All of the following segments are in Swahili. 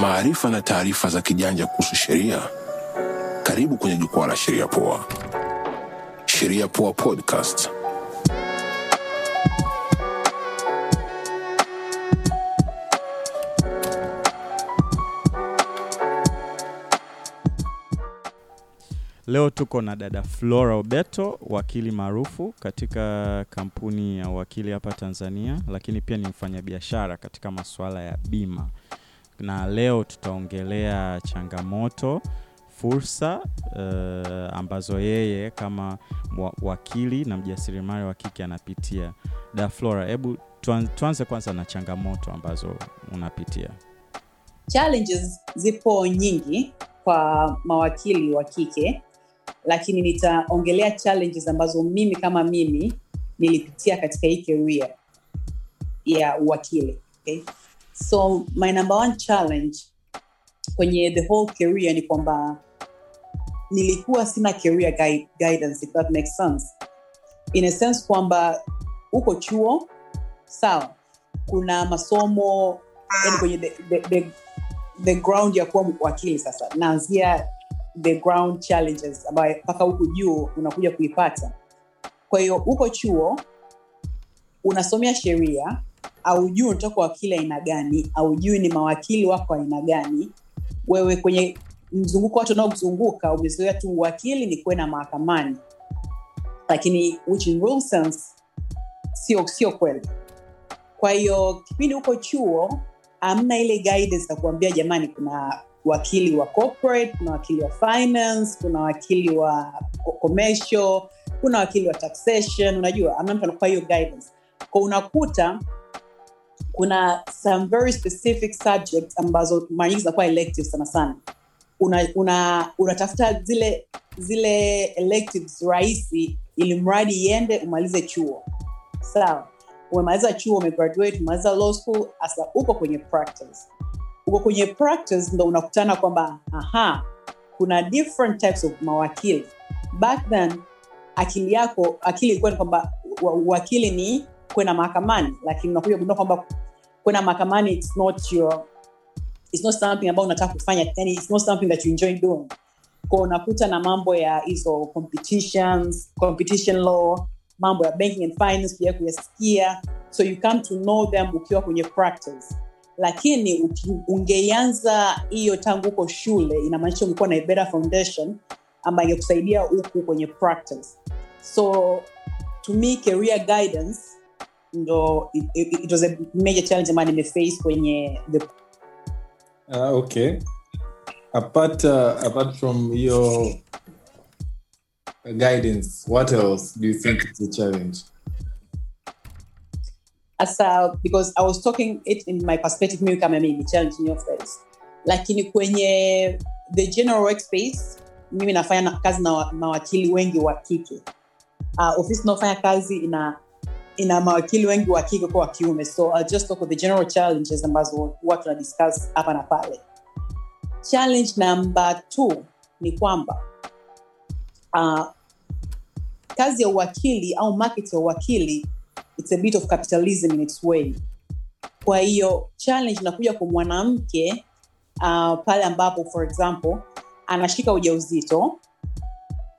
maarifa na taarifa za kijanja kuhusu sheria. Karibu kwenye jukwaa la Sheria Poa. Sheria Poa Podcast. Leo tuko na dada Flora Obeto, wakili maarufu katika kampuni ya wakili hapa Tanzania, lakini pia ni mfanyabiashara katika masuala ya bima, na leo tutaongelea changamoto, fursa uh, ambazo yeye kama wakili na mjasiriamali wa kike anapitia. Daflora, hebu tuanze kwanza na changamoto ambazo unapitia. challenges zipo nyingi kwa mawakili wa kike lakini nitaongelea challenges ambazo mimi kama mimi nilipitia katika hii career ya uwakili okay? So my number one challenge kwenye the whole career ni kwamba nilikuwa sina career guide, guidance if that makes sense. In a sense kwamba uko chuo sawa. Kuna masomo yani kwenye the, the, the, the ground ya kuwa wakili sasa. Naanzia the ground challenges ambayo mpaka huku juu unakuja kuipata. Kwa hiyo huko chuo unasomea sheria aujui unatoka wakili aina gani aujui ni mawakili wako aina gani. Wewe kwenye mzunguko watu unaokuzunguka umezoea tu uwakili ni kwenda mahakamani. Lakini which in real sense sio sio kweli. Kwa hiyo kipindi huko chuo amna ile guidance ya kuambia jamani kuna wakili wa corporate kuna wakili wa finance kuna wakili wa co- commercial kuna wakili wa taxation. Unajua amna mtu anakupa hiyo guidance. Kwa unakuta kuna some very specific subjects ambazo mara nyingi zinakuwa elective sana sana. Unatafuta una, unatafuta zile zile electives rahisi ili mradi iende umalize chuo. Sawa. Umemaliza chuo umegraduate umemaliza law school hasa uko kwenye practice. Uko kwenye practice ndo unakutana kwamba aha kuna different types of mawakili. Back then akili yako akili ilikuwa ni kwamba wakili ni kwenda mahakamani lakini unakuja kugundua kwamba kwenda mahakamani it's not your it's not something ambayo unataka kufanya yani it's not something that you enjoy doing. Kwa unakuta na mambo ya hizo competitions competition law mambo ya banking and finance pia kuyasikia. So you come to know them ukiwa kwenye practice. Lakini ungeianza hiyo tangu huko shule inamaanisha umekuwa na a better foundation ambayo ingekusaidia huku kwenye practice. So to me career guidance ndo it, it, it was a major challenge ambayo nimeface kwenye the Uh, okay. Apart uh, apart from your guidance, what else do you think is a challenge? hasa because i was talking it in my perspective mimi kama mimi challenge in your face lakini kwenye the general workspace mimi nafanya na, kazi na wa- mawakili wengi wa kike uh, ofisi inaofanya kazi ina ina mawakili wengi wa kike kwa wa kiume. So I'll just talk the general challenges ambazo watu tuna discuss hapa na pale. Challenge namba t ni kwamba uh, kazi ya uwakili au market ya uwakili it's a bit of capitalism in its way. Kwa hiyo challenge inakuja kwa mwanamke uh, pale ambapo for example anashika ujauzito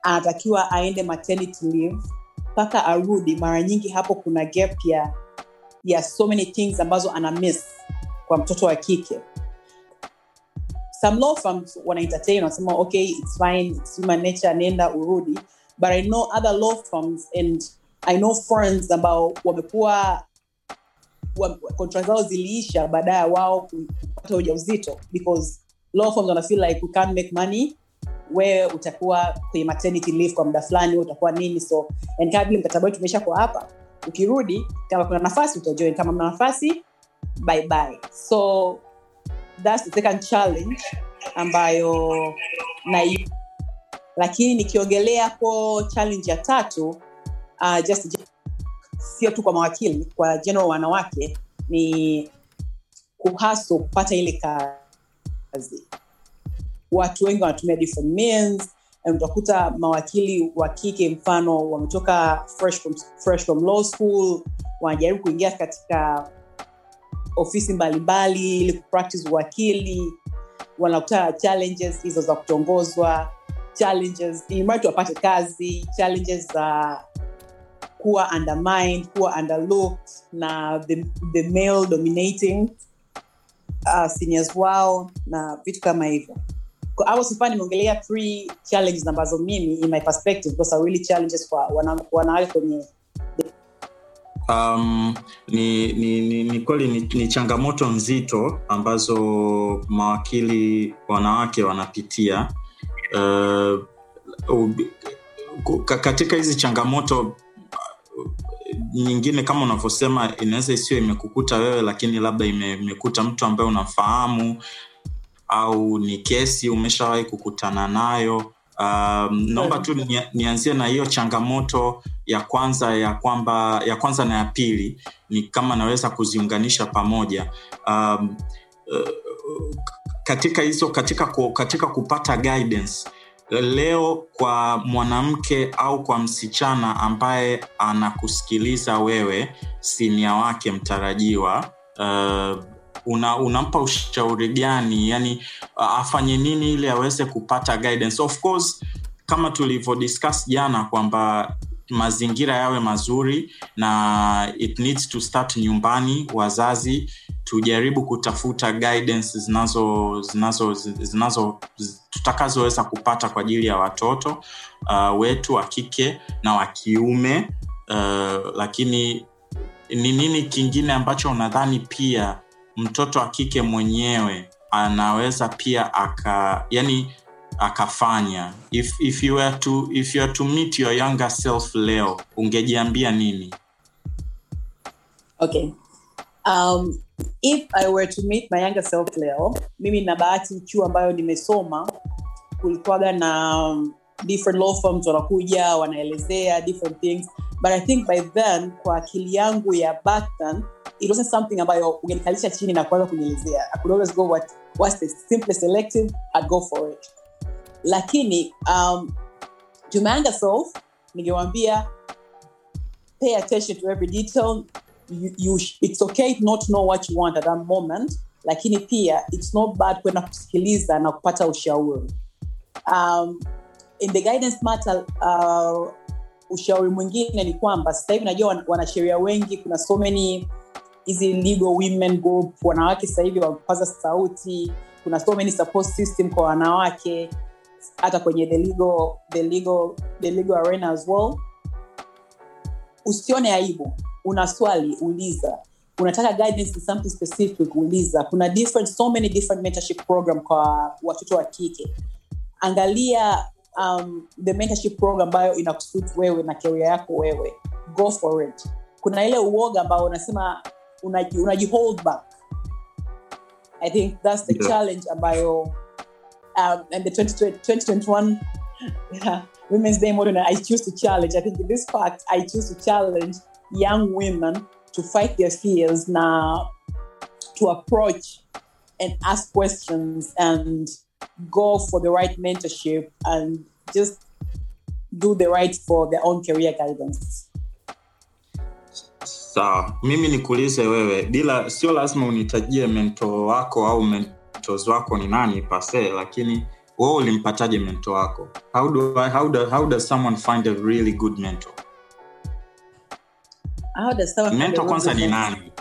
anatakiwa aende maternity leave mpaka arudi. Mara nyingi hapo kuna gap ya ya so many things ambazo ana miss kwa mtoto wa kike. Some law firms wana entertain wanasema okay it's fine it's human nature nenda urudi. But i know other law firms and i know friends ambao wamekuwa wa- contract zao ziliisha baada ya wao kupata ujauzito because law firms wana feel like we can't make money wewe utakuwa kwenye maternity leave kwa muda fulani utakuwa nini so and vile mkataba wetu umesha kwa hapa ukirudi kama kuna nafasi utajoin. Kama mna nafasi bye bye. So that's the second challenge ambayo na lakini nikiongelea po challenge ya tatu uh, just sio tu kwa mawakili kwa general wanawake ni kuhaso kupata ile kazi watu wengi wanatumia different means. Utakuta mawakili wa kike mfano wametoka fresh from, fresh from law school wanajaribu kuingia katika ofisi mbalimbali ili kupractice uwakili. Wanakutana challenges hizo za kutongozwa challenges ili wapate kazi challenges za kuwa undermined kuwa underlooked na the, the male dominating uh, seniors wao na vitu kama hivyo hapo nimeongelea ambazo mimi in my perspective those are really challenges kwa wana- wanawake kwenye um, ni, ni, ni, ni kweli ni, ni changamoto nzito ambazo mawakili wanawake wanapitia. Uh, ubi- katika hizi changamoto uh, nyingine kama unavyosema inaweza isiyo imekukuta wewe lakini labda ime- imekuta mtu ambaye unamfahamu au ni kesi umeshawahi kukutana nayo? Um, naomba tu nianzie na hiyo changamoto ya kwanza ya kwamba ya kwanza na ya pili ni kama naweza kuziunganisha pamoja. Um, katika hizo katika, katika kupata guidance leo kwa mwanamke au kwa msichana ambaye anakusikiliza wewe sinia wake mtarajiwa uh, una, unampa ushauri gani? Yani afanye nini ili aweze kupata guidance? Of course kama tulivyo discuss jana kwamba mazingira yawe mazuri na it needs to start nyumbani wazazi tujaribu kutafuta guidance zinazo zinazo zinazo tutakazoweza kupata kwa ajili ya watoto uh, wetu wa kike na wa kiume uh, lakini ni nini kingine ambacho unadhani pia mtoto wa kike mwenyewe anaweza pia aka yani akafanya. If, if, you were to, if you were to meet your younger self leo ungejiambia nini? Okay. Um, if i were to meet my younger self leo mimi na bahati chuo ambayo nimesoma kulikuwaga na um, different law firms wanakuja wanaelezea different things but i think by then kwa akili yangu ya back then it wasn't something ambayo ungenikalisha chini na kuanza kunielezea. I could always go what, what's the simplest elective i'd go for it. Lakini um, to my younger self ningewambia pay attention to every detail. You, you, it's okay not to know what you want at that moment lakini pia it's not bad kwenda kusikiliza na kupata ushauri. Um, in the guidance matter uh, ushauri mwingine ni kwamba sasa hivi najua wanasheria wengi kuna so many hizi legal women group wanawake sasa wapaza sauti kuna so many support system kwa wanawake hata kwenye the legal, the legal, the legal arena as well. Usione aibu una swali uliza. Unataka guidance in something specific uliza. Kuna different so many different mentorship program kwa watoto wa kike. Angalia um, the mentorship program ambayo inakusuit wewe na career yako wewe. Go for it. Kuna ile uoga ambao unasema unaji, unaji hold back. I think that's the Yeah. challenge ambayo um, and the 2020 2021 yeah, women's day modern i choose to challenge. I think in this fact i choose to challenge young women to fight their fears now to approach and ask questions and go for the right mentorship and just do the right for their own career guidance. Sawa mimi nikuulize wewe bila sio lazima unitajie mento wako au mentos wako ni nani pase lakini wewe ulimpataje mento wako? How, do I, how, do, how does someone find a really good mentor? How does someone find mento kwanza ni nani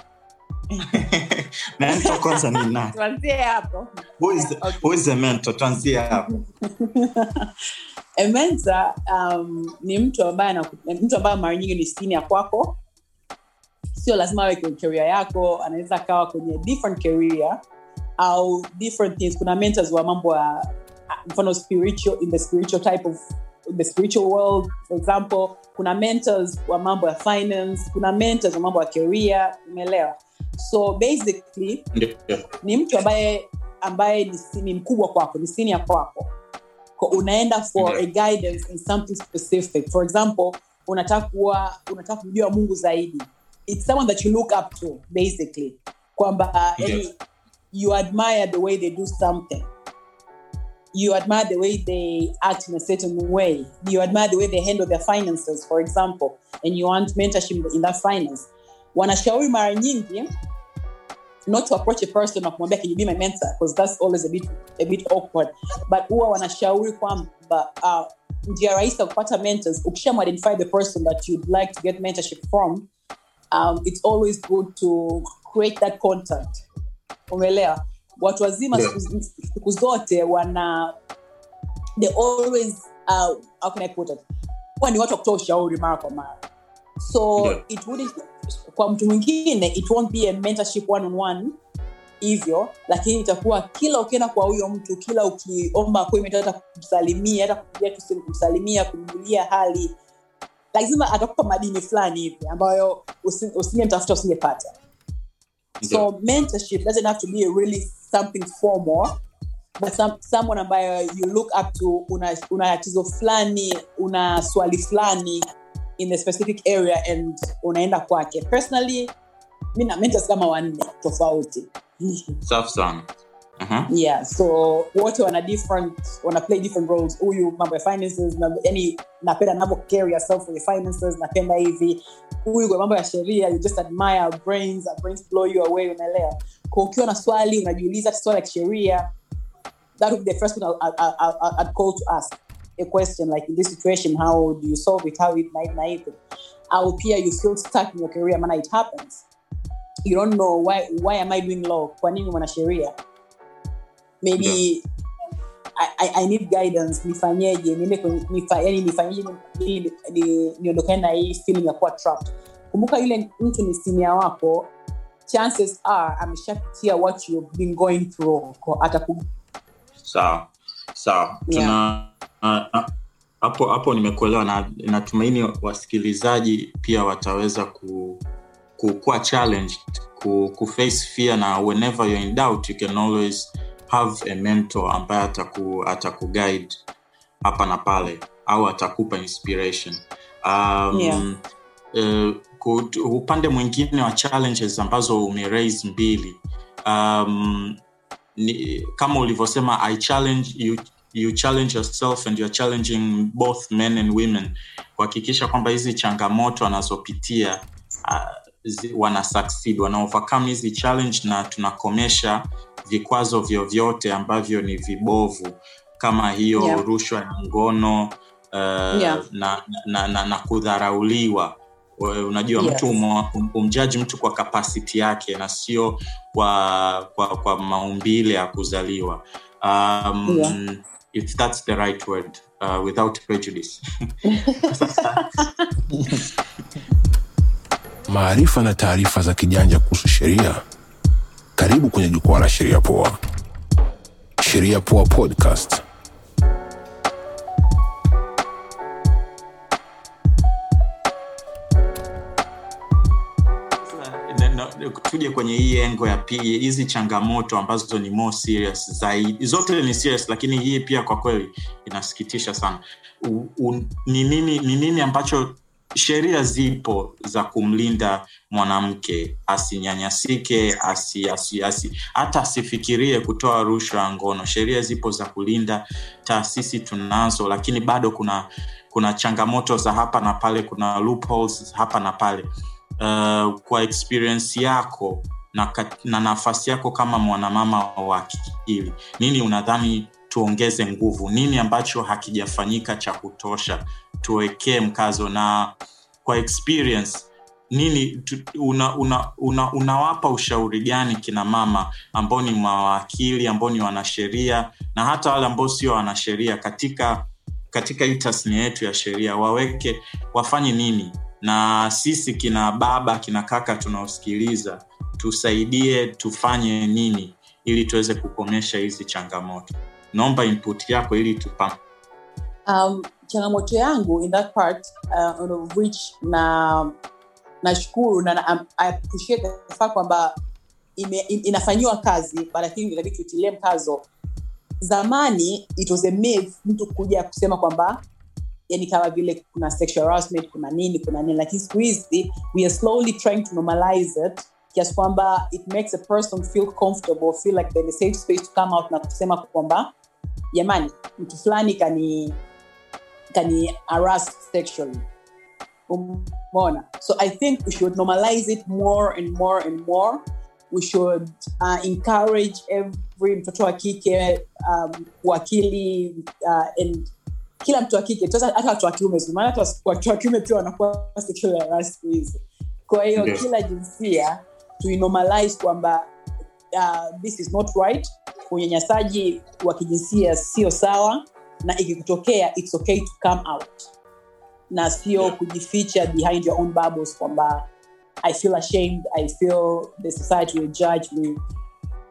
mento kwanza ni nani? Tuanzie hapo. Who is the, who is the mentor? Tuanzie hapo. A mentor um, ni mtu ambaye mtu ambaye mara nyingi ni senior kwako. Sio lazima awe kwenye career yako anaweza akawa kwenye different career au different things. Kuna mentors wa mambo ya mfano spiritual in the spiritual type of the spiritual world for example kuna mentors wa mambo ya finance kuna mentors wa mambo ya career umeelewa? So basically ni mtu ambaye ambaye ni, ni mkubwa kwako ni sinia kwako. Ko- unaenda for a guidance in something specific. For example unataka kuwa unataka kujua mungu zaidi. It's someone that you look up to basically. Kwamba yeah. you admire the way they do something you admire the way they act in a certain way. You admire the way they handle their finances for example and you want mentorship in that finance. Wanashauri mara nyingi not to approach a person na kumwambia can you be my mentor? Because that's always a bit, a bit awkward. But huwa wanashauri kwamba uh, njia rahisi ya kupata mentors ukishamuidentify the person that you'd like to get mentorship from um, it's always good to create that contact. Umeelewa watu wazima Yeah. siku zote wana they always uh, how can I put it huwa ni watu wa kutoa ushauri mara kwa mara so Yeah. it wouldn't kwa mtu mwingine it won't be a mentorship one on one hivyo lakini itakuwa kila ukienda kwa huyo mtu kila ukiomba appointment hata kumsalimia hata kupigia tu simu kumsalimia kumjulia hali lazima atakupa madini fulani hivi ambayo usi- usingemtafuta usingepata so mentorship doesn't have to be really something formal but some, someone ambayo you look up to una, tatizo fulani una swali fulani in the specific area and unaenda kwake. Personally mi na mentors kama wanne tofauti. Safi sana uh-huh. yeah so wote wana different wana play different roles. Huyu mambo ya finances na, yani napenda navo carry yourself for your finances napenda hivi. Huyu kwa mambo ya sheria you just admire our brains our brains blow you away unaelewa? Kwa ukiwa na swali unajiuliza swali ya kisheria that would be the first one I'll, I'll, I'll, I'd call to ask a question like in this situation how do you solve it? How it might might au pia you feel stuck in your career maana it happens. You don't know why why am i doing law? Kwa nini mwanasheria maybe I, I, I need guidance. Nifanyeje? Niende nifa, yani nifanyeje? Ili niondokane na hii feeling ya kuwa trapped. Kumbuka yule mtu ni sinia wako chances are ameshapitia what you've been going through. Ataku sawa. Sawa. Tuna ah, ah, hapo hapo nimekuelewa na natumaini wasikilizaji pia wataweza ku, ku kuwa challenged ku, ku face fear na whenever you're in doubt you can always have a mentor ambaye ataku, ataku guide hapa na pale au atakupa inspiration um, Yeah. uh, upande mwingine wa challenges ambazo umeraise mbili um, ni, kama ulivyosema i challenge you, you challenge yourself and you're challenging both men and women kuhakikisha kwamba hizi changamoto wanazopitia uh, zi- wana succeed wana overcome hizi challenge na tunakomesha vikwazo vyovyote ambavyo ni vibovu kama hiyo Yeah. rushwa ya ngono uh, Yeah. na, na, na, na kudharauliwa unajua Yes. mtu um, umjaji mtu kwa kapasiti yake na sio kwa, kwa, kwa maumbile ya kuzaliwa um, Yeah. if that's the right word uh, without prejudice maarifa na taarifa za kijanja kuhusu sheria karibu kwenye jukwaa la sheria poa. Sheria poa podcast. Tuje kwenye hii engo ya pili hizi changamoto ambazo ni more serious zaidi. Zote ni serious lakini hii pia kwa kweli inasikitisha sana. Ni nini ni ambacho sheria zipo za kumlinda mwanamke asinyanyasike asi, asi, asi, hata asifikirie kutoa rushwa ya ngono. Sheria zipo za kulinda taasisi tunazo lakini bado kuna kuna changamoto za hapa na pale kuna loopholes hapa na pale. Uh, kwa experience yako na, na nafasi yako kama mwanamama wa kili nini unadhani tuongeze nguvu. Nini ambacho hakijafanyika cha kutosha? Tuwekee mkazo na kwa experience nini unawapa una, una, una, ushauri gani kina mama ambao ni mawakili ambao ni wanasheria na hata wale ambao sio wanasheria katika katika hii tasnia yetu ya sheria waweke wafanye nini? Na sisi kina baba kina kaka tunaosikiliza tusaidie tufanye nini ili tuweze kukomesha hizi changamoto naomba input yako ili tupam um, changamoto yangu in that part uh, of which na nashukuru na, na um, I appreciate the fact kwamba in- inafanyiwa kazi but inabidi tuitilie mkazo. Zamani it was a myth mtu kuja kusema kwamba yani kama vile kuna sexual harassment kuna nini kuna nini lakini siku hizi we are slowly trying to normalize it kiasi kwamba it makes a person feel comfortable feel like they're in a safe space to come out na kusema kwamba jamani mtu fulani kani kani harass sexually. Umeona? So i think we should normalize it more and more and more. We should uh, encourage every mtoto wa kike um, wakili uh, and kila mtu wa kike. Hata watu wa kiume maana watu wa kiume pia wanakuwa sexual harassed siku hizi kwa hiyo yeah. kila jinsia tuinormalize kwamba uh, this is not right unyanyasaji wa kijinsia sio sawa na ikikutokea its okay to come out. Na sio kujificha behind your own bubbles kwamba i feel ashamed i feel the society will judge me.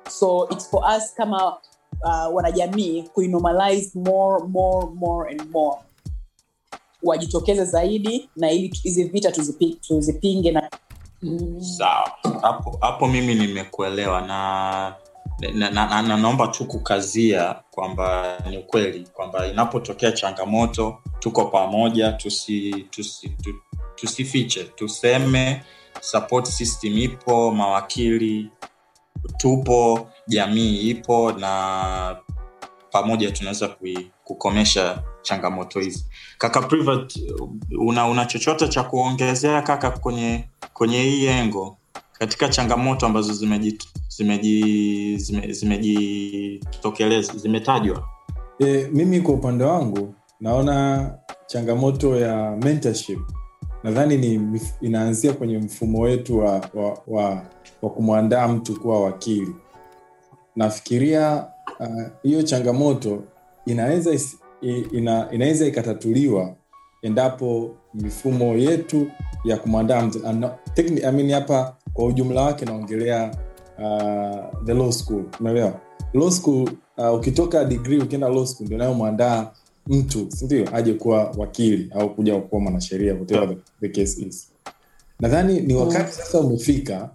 So it's for us kama uh, wanajamii kuinormalize more more more and more. Wajitokeze zaidi na ili hizi vita tuzipi, tuzipinge na sawa. Hapo hapo mimi nimekuelewa na na, na, na, na naomba tu kukazia kwamba ni ukweli kwamba inapotokea changamoto tuko pamoja tusi, tusi, tu, tusifiche. Tuseme support system ipo mawakili tupo jamii ipo na pamoja tunaweza kukomesha changamoto hizi. Kaka private, una, una chochote cha kuongezea kaka kwenye kwenye hii engo katika changamoto ambazo zimeji- zimeji- zimejitokeleza zimetajwa? E, mimi kwa upande wangu naona changamoto ya mentorship nadhani ni inaanzia kwenye mfumo wetu wa, wa, wa, wa kumwandaa mtu kuwa wakili. Nafikiria hiyo uh, changamoto inaweza ina, inaweza ikatatuliwa endapo mifumo yetu ya kumwandaa mtu hapa I mean kwa ujumla wake naongelea uh, the law school. Umeelewa? Law school uh, ukitoka degree ukienda law school ndio nayomwandaa mtu sindio aje kuwa wakili au kuja kuwa mwanasheria whatever the, the case is. Nadhani ni wakati sasa umefika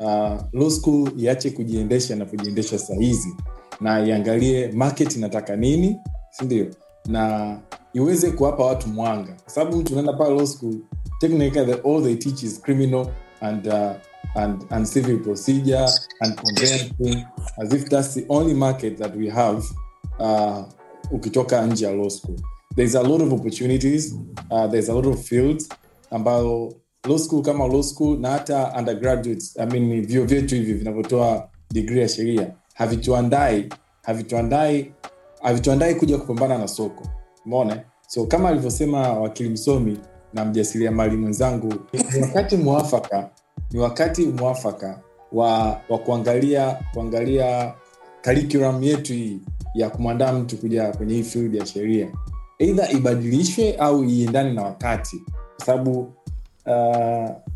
uh, law school iache kujiendesha na kujiendesha sahizi na iangalie market inataka nini sindio na iweze kuwapa watu mwanga. Kwa sababu mtu unaenda pale law school technically the, all they teach is criminal and uh, and, and civil procedure and conveyancing as if that's the only market that we have uh, ukitoka nje ya law school. There's a lot of opportunities uh, there's a lot of fields ambayo law school kama law school na hata undergraduates I mean, vyuo vyetu hivi vinavyotoa digri ya sheria havituandai havituandai havituandai kuja kupambana na soko. Umeona? So kama alivyosema wakili msomi na mjasiriamali mwenzangu wakati mwafaka ni wakati mwafaka wa, wa kuangalia kuangalia curriculum yetu hii ya kumwandaa mtu kuja kwenye hii field ya sheria. Eidha ibadilishwe au iendane na wakati. Kwa sababu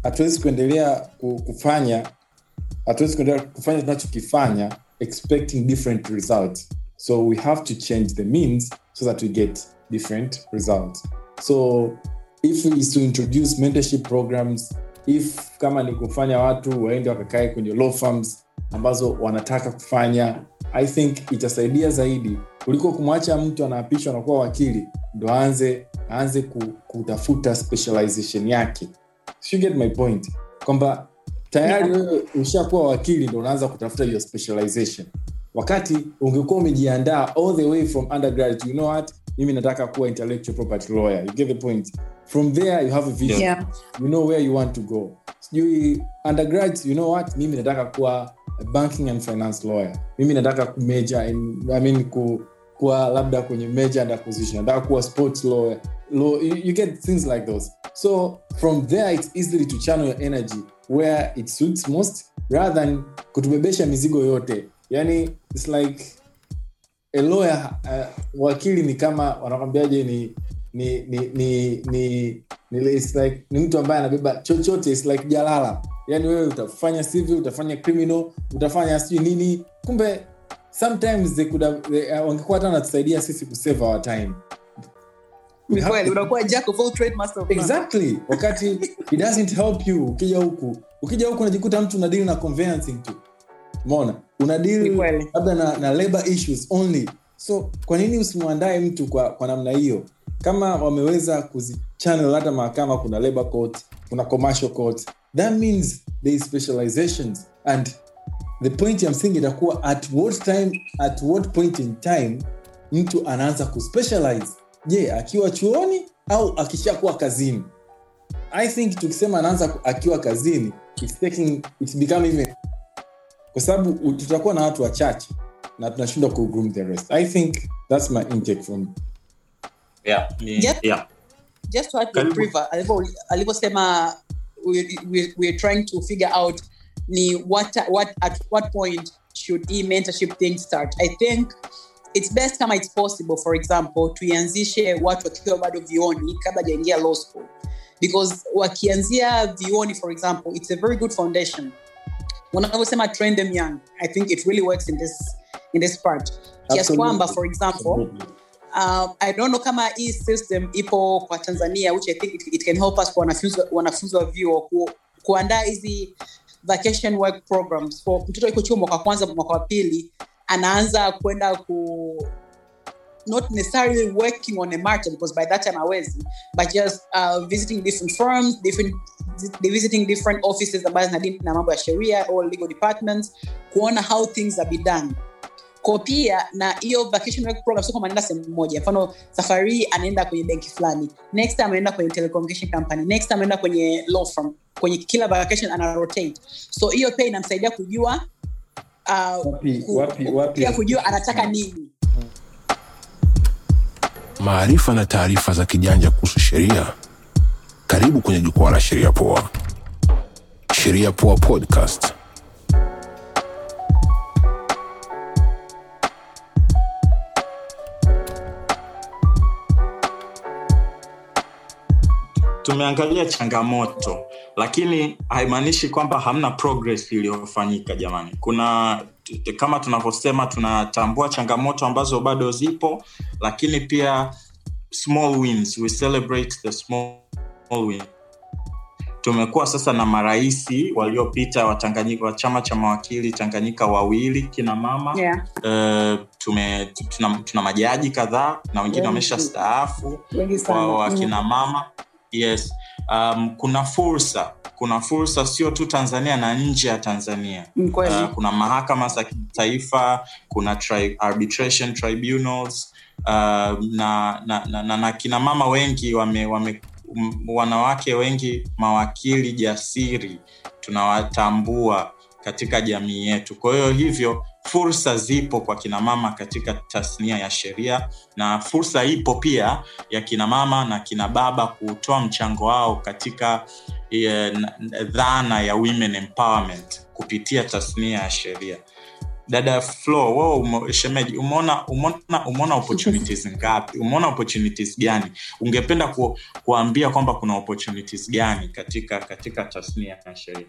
hatuwezi uh, kuendelea ku- kufanya hatuwezi kuendelea kufanya tunachokifanya expecting different results. So we have to change the means so that we get different results. So if is to introduce mentorship programs if kama ni kufanya watu waende wakakae kwenye law firms ambazo wanataka kufanya i think itasaidia zaidi kuliko kumwacha mtu anaapishwa anakuwa wakili ndo aanze aanze kutafuta specialization yake. You get my point? Kwamba tayari wewe ushakuwa wakili ndo unaanza kutafuta your specialization. Wakati ungekuwa umejiandaa all the way from undergrad you know what mimi nataka kuwa intellectual property lawyer. You get the point. From there you have a vision. Yeah. you know where you want to go. Sijui undergrad you know what? Mimi nataka kuwa a banking and finance lawyer. Mimi nataka kumeja in, I mean, ku, kuwa labda kwenye major and acquisition. Nataka kuwa sports lawyer. Law, you, you get things like those. So from there it's easily to channel your energy where it suits most rather than kutubebesha mizigo yote. Yani it's like a lawyer uh, wakili ni kama wanakwambiaje ni ni ni ni ni, ni, it's like, ni mtu ambaye anabeba chochote it's like jalala. Yani wewe utafanya civil utafanya criminal utafanya sijui nini. Kumbe sometimes they could have, they, uh, wangekuwa hata wanatusaidia sisi kusave our time. We Ni have kweli to- unakuwa jack of all trade master of exactly. Wakati it doesn't help you ukija huku. Ukija huku unajikuta mtu unadili na conveyancing tu. Umeona unadili labda na, na labor issues only. So kwa nini usimwandae mtu kwa, kwa namna hiyo? Kama wameweza kuzichannel hata mahakama kuna labor court kuna commercial court that means there is specializations and the point ya msingi itakuwa at what time at what point in time mtu anaanza kuspecialize. Je akiwa chuoni au akishakuwa kazini? I think tukisema anaanza akiwa kazini it's taking, it's become even kwa sababu tutakuwa na watu wachache na tunashindwa kugroom the rest. I think that's my intake from yeah, yeah. just alivyosema we, we, we're trying to figure out ni what, what, at what point should e mentorship thing start. I think it's best kama it's possible for example tuianzishe watu wakiwa bado vioni kabla jaingia law school. Because wakianzia vioni for example it's a very good foundation wanavyosema train them young i think it really works in this in this part. Kiasi kwamba for example uh, i don't know kama hii system ipo kwa tanzania which i think it, it can help us kwa wanafunzi wa vyuo ku, kuandaa hizi vacation work programs. For mtoto iko chuo mwaka wa kwanza mwaka wa pili anaanza kwenda ku not necessarily working on a matter because by that time awezi but just uh, visiting different firms different visiting different offices ambazo zinadili na mambo ya sheria or legal departments kuona how things are be done. Ko pia na hiyo vacation work program sio kama anaenda sehemu moja. Mfano safari hii anaenda kwenye benki fulani. Next time anaenda kwenye telecommunication company. Next time anaenda kwenye law firm. Kwenye kila vacation ana rotate. So hiyo pia inamsaidia kujua uh, Wapi- ku- wapi- wapi- pia kujua anataka nini. Maarifa na taarifa za kijanja kuhusu sheria karibu kwenye jukwaa la sheria poa. Sheria poa podcast. Tumeangalia changamoto lakini haimaanishi kwamba hamna progress iliyofanyika jamani. Kuna kama tunavyosema tunatambua changamoto ambazo bado zipo lakini pia small wins. We celebrate the small tumekuwa sasa na marahisi waliopita wa wa chama cha mawakili tanganyika wawili kina mama. Yeah. Eh, tume tuna, tuna majaji kadhaa na wengine wamesha staafu kwa wakina mama. Yes. Um, kuna fursa kuna fursa sio tu tanzania na nje ya tanzania. Mm, uh, kuna mahakama za kitaifa kuna tri arbitration tribunals uh, na, na, na, na, na kina mama wengi wame, wame wanawake wengi mawakili jasiri tunawatambua katika jamii yetu. Kwa hiyo hivyo fursa zipo kwa kinamama katika tasnia ya sheria na fursa ipo pia ya kina mama na kina baba kutoa mchango wao katika n- dhana ya women empowerment kupitia tasnia ya sheria dada flo wewe shemeji umeona opportunities ngapi? Umeona opportunities gani? Ungependa ku, kuambia kwamba kuna opportunities gani katika katika tasnia ya sheria?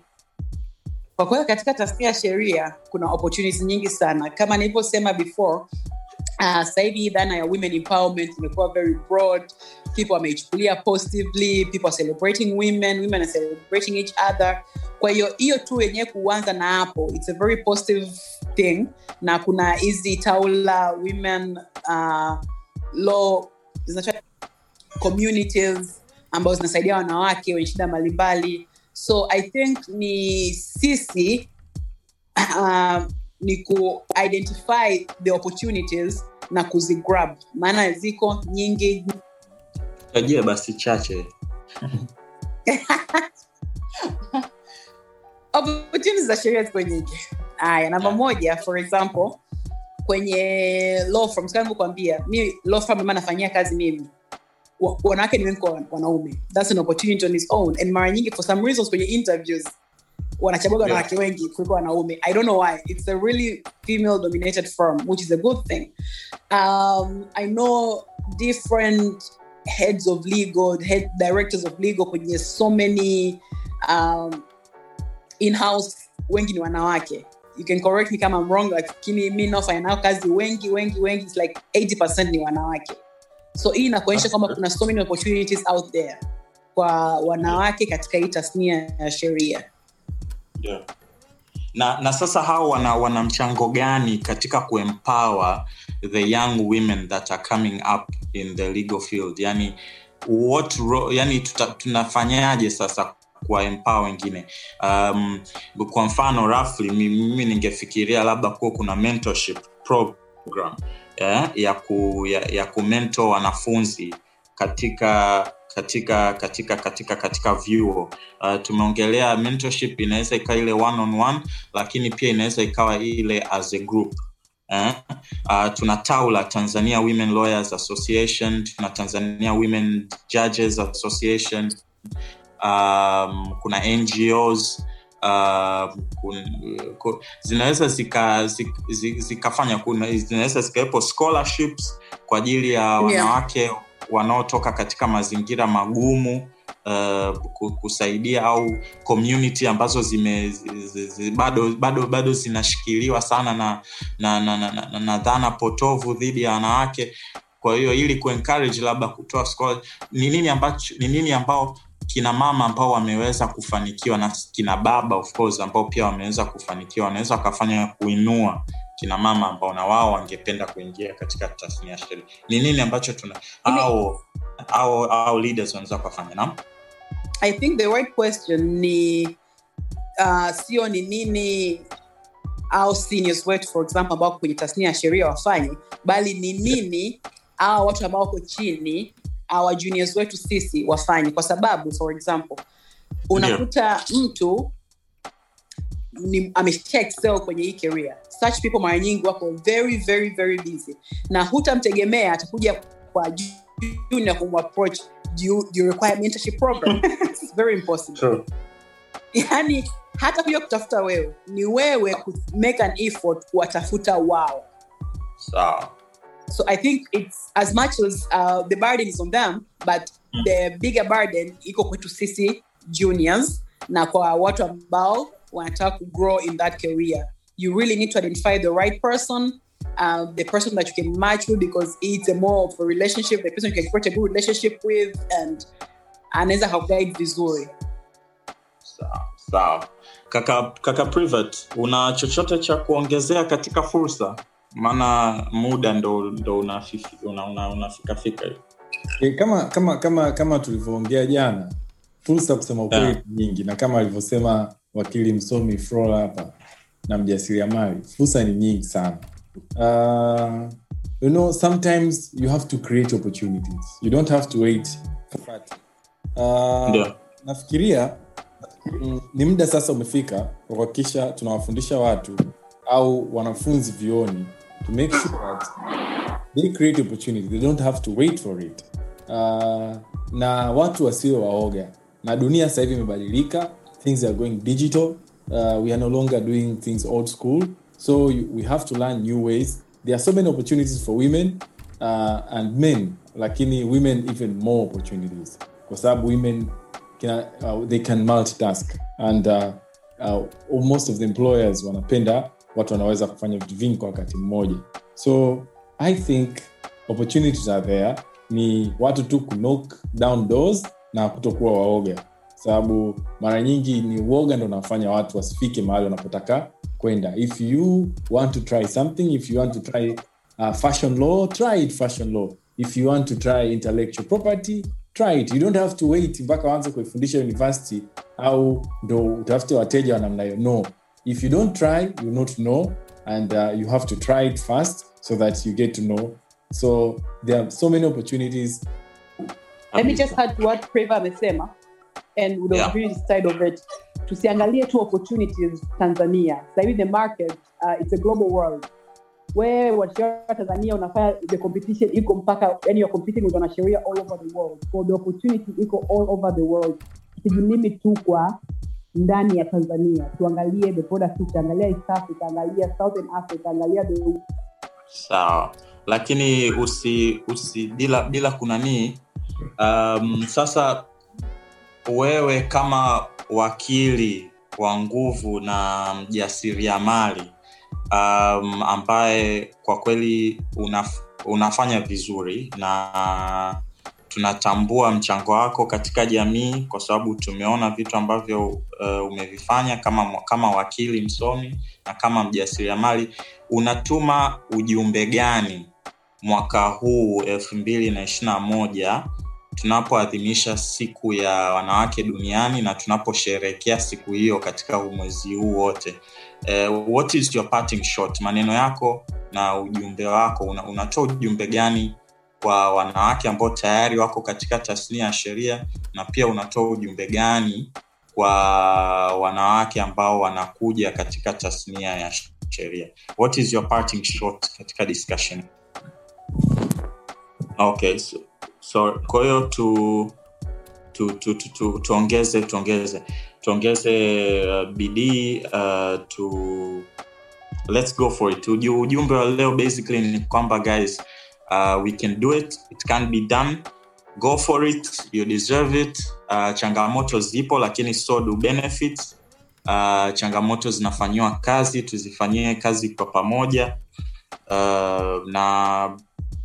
Kwa kweli katika tasnia ya sheria kuna opportunities nyingi sana. Kama nilivyosema before uh, sasa hivi dhana ya women empowerment imekuwa very broad. People wameichukulia positively people are celebrating women women are celebrating each other. Kwa hiyo hiyo tu yenyewe kuanza na hapo it's a very positive thing. Na kuna hizi taula women uh, law communities ambazo zinasaidia wanawake wenye shida mbalimbali. So i think ni sisi uh, ni ku identify the opportunities na kuzigrab maana ziko nyingi. Tajie basi chache. Opportunities za sheria ziko nyingi. Haya namba moja for example kwenye law firm kuambia mi law firm ambayo nafanyia kazi mimi wanawake ni wengi kwa wanaume. That's an opportunity on its own. And mara nyingi for some reasons kwenye interviews wanachaguaga Yeah. wanawake wengi kuliko wanaume. I don't know why. It's a really female dominated firm which is a good thing. Um, i know different heads of legal head directors of legal kwenye so many um, in-house wengi ni wanawake. You can correct me kama I'm wrong lakini mi naofanya nao kazi wengi wengi wengi it's like 80 ni wanawake. So hii inakuonyesha kwamba kuna so many opportunities out there kwa wanawake katika hii tasnia ya sheria na na sasa hao wana, wana mchango gani katika kuempower the young women that are coming up in the legal field? Yani what yani tuta, tunafanyaje sasa kuwaempower wengine? Um, kwa mfano rafli mimi ningefikiria labda kuwa kuna mentorship program yeah, ya ku ya, ya kumento wanafunzi katika katika katika katika katika vyuo uh, tumeongelea mentorship inaweza ikawa ile one on one lakini pia inaweza ikawa ile as a group eh? uh, tuna taula tanzania women lawyers association tuna tanzania women judges association um, kuna ngos uh, kun, ku, zinaweza zika, zika, zikafanya kuna zinaweza zikawepo scholarships kwa ajili ya wanawake yeah. Wanaotoka katika mazingira magumu uh, kusaidia au community ambazo zime zi, zi, bado bado bado zinashikiliwa sana na na, na, na, na, na dhana potovu dhidi ya wanawake. Kwa hiyo ili kuencourage labda kutoa ni nini ambacho ni nini ambao kina mama ambao wameweza kufanikiwa na kina baba of course ambao pia wameweza kufanikiwa wanaweza wakafanya kuinua kina mama ambao na wao wangependa kuingia katika tasnia ya sheria ni nini ambacho tuna au au au leaders wanaweza kufanya naam? I think the right question ni uh, sio ni nini au seniors wetu for example ambao kwenye tasnia ya sheria wafanye bali ni nini au watu ambao wako chini awa juniors wetu sisi wafanye kwa sababu for example unakuta yeah. mtu ni amesha excel kwenye hii career. Such people mara nyingi wako very very very busy. Na hutamtegemea atakuja kwa junior kumapproach do you, do you require mentorship program. It's very impossible. True. yani hata kuja kutafuta wewe ni wewe make an effort kuwatafuta wao. Sawa. So i think it's as much as uh, the burden is on them but mm. the bigger burden iko kwetu sisi juniors na kwa watu ambao wanataka to grow in that career. You really need to identify the right person uh, the person that you can match with because it's a more of a relationship the person you can create a good relationship with and anaweza kauguide vizuri. Sawa sawa. Kaka kaka privat una chochote cha kuongezea katika fursa? Maana muda ndo ndo unafikafika una, una, una e, kama kama kama kama tulivyoongea jana fursa kusema ukweli Yeah. nyingi na kama alivyosema wakili msomi flora hapa na mjasiriamali. Fursa ni nyingi sana. Uh, you know sometimes you have to create opportunities. You don't have to wait for that. uh, nafikiria mm, ni muda sasa umefika wa kuhakikisha tunawafundisha watu au wanafunzi vioni to make sure that they create opportunity. They don't have to wait for it. Uh, na watu wasio waoga. Na dunia sasa hivi imebadilika things are going digital uh, we are no longer doing things old school. So you, we have to learn new ways. There are so many opportunities for women uh, and men. Like lakini women even more opportunities. Sababu women can, uh, they can multitask. And uh, uh, most of the employers wanapenda watu wanaweza kufanya vitu vingi wakati mmoja. So i think opportunities are there. Ni watu tu knock down doors na kutokuwa waoga sababu mara nyingi ni uoga ndo unafanya watu wasifike mahali wanapotaka kwenda. If you want to try something if you want to try uh, fashion law try it fashion law. If you want to try intellectual property try it. You don't have to wait mpaka waanze kuifundisha university au ndo utafute wateja wa namna hiyo. No. If you don't try you not know and uh, you have to try it first so that you get to know. So there are so many opportunities. Let me just add to what Preva amesema and the Yeah. opportunity side of it. Tusiangalie tu opportunities tanzania. Sahivi the market uh, it's a global world. Wewe wanasheria tanzania unafanya the competition iko mpaka yani you're competing with wanasheria all over the world. So the opportunity iko all over the world. Tusijilimit tu kwa ndani ya tanzania. Tuangalie the broader future angalia east africa angalia southern africa angalia the sawa. Lakini usi usi bila bila kunanii um, sasa wewe kama wakili wa nguvu na mjasiriamali um, ambaye kwa kweli unaf, unafanya vizuri na tunatambua mchango wako katika jamii kwa sababu tumeona vitu ambavyo uh, umevifanya kama, kama wakili msomi na kama mjasiriamali. Unatuma ujumbe gani mwaka huu elfu mbili na ishirina moja tunapoadhimisha siku ya wanawake duniani na tunaposherehekea siku hiyo katika mwezi huu wote. Uh, what is your parting shot? Maneno yako na ujumbe wako. Una, unatoa ujumbe gani kwa wanawake ambao tayari wako katika tasnia ya sheria na pia unatoa ujumbe gani kwa wanawake ambao wanakuja katika tasnia ya sheria? What is your parting shot katika discussion? Okay so, so kwa hiyo tu tu, tu, tu, tu, tuongeze tuongeze tuongeze uh, bidii uh, tu let's go for it. Ujumbe wa leo basically ni kwamba guys uh, we can do it. It can be done. Go for it. You deserve it. Uh, changamoto zipo lakini so do benefit uh, changamoto zinafanyiwa kazi tuzifanyie kazi kwa pamoja. Uh, na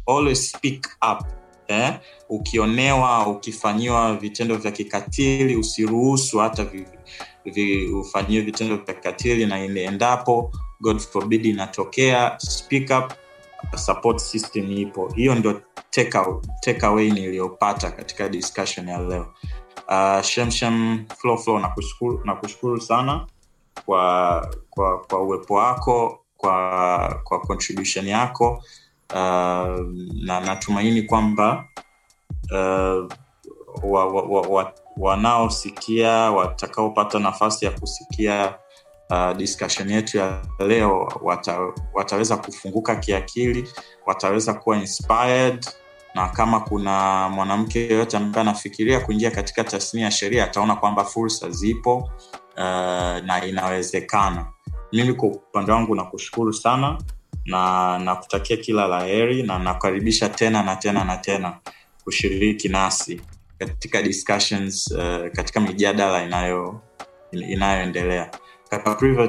always speak up eh? ukionewa ukifanyiwa vitendo vya kikatili usiruhusu hata ufanyiwe vitendo vya kikatili na endapo god forbid inatokea speak up support system ipo hiyo ndio take, take niliyopata katika discussion ya leo uh, shemshem flow flow nakushukuru nakushukuru sana kwa kwa kwa uwepo wako kwa kwa contribution yako uh, na natumaini kwamba uh, wa, wa, wa, wa, wanaosikia watakaopata nafasi ya kusikia uh, discussion yetu ya leo wata, wataweza kufunguka kiakili wataweza kuwa inspired na kama kuna mwanamke yeyote ambaye anafikiria kuingia katika tasnia ya sheria ataona kwamba fursa zipo uh, na inawezekana. Mimi kwa upande wangu nakushukuru sana na nakutakia kila la heri na nakukaribisha tena na tena na tena kushiriki nasi katika discussions uh, katika mijadala inayo inayoendelea. Kaka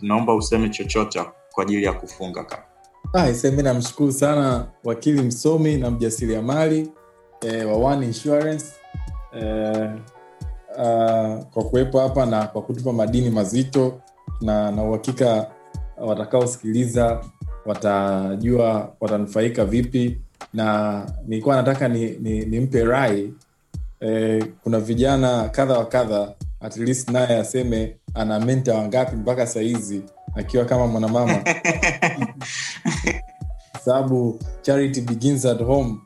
naomba useme chochote kwa ajili ya kufunga kaka. Ah, namshukuru sana wakili msomi na mjasiriamali eh, wa One Insurance. Eh, uh, kwa kuwepo hapa na kwa kutupa madini mazito na na uhakika watakaosikiliza watajua watanufaika vipi. Na nilikuwa nataka nimpe ni, ni rai eh, kuna vijana kadha wa kadha at least naye aseme ana menta wangapi mpaka sahizi akiwa kama mwanamama. Sababu charity begins at home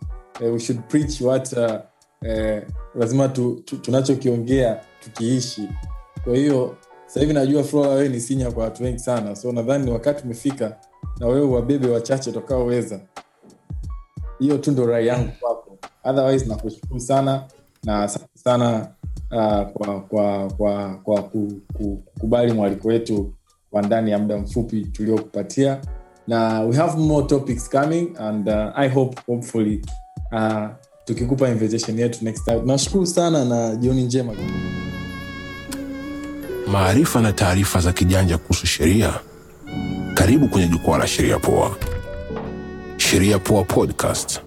eh, we should preach what uh, eh, lazima tu, tu, tunachokiongea tukiishi. Kwa hiyo sahivi hivi najua flora wewe ni sinya kwa watu wengi sana so nadhani ni wakati umefika na wewe wabebe wachache utakaoweza. Hiyo tu ndo rai yangu kwako. Otherwise nakushukuru sana na asante sana uh, kwa kwa kwa kwa kukubali mwaliko wetu wa ndani ya muda mfupi tuliokupatia. Na we have more topics coming and uh, i hope hopefully uh, tukikupa invitation yetu next time. Nashukuru sana na jioni njema. Maarifa na taarifa za kijanja kuhusu sheria karibu kwenye jukwaa la sheria poa. Sheria poa podcast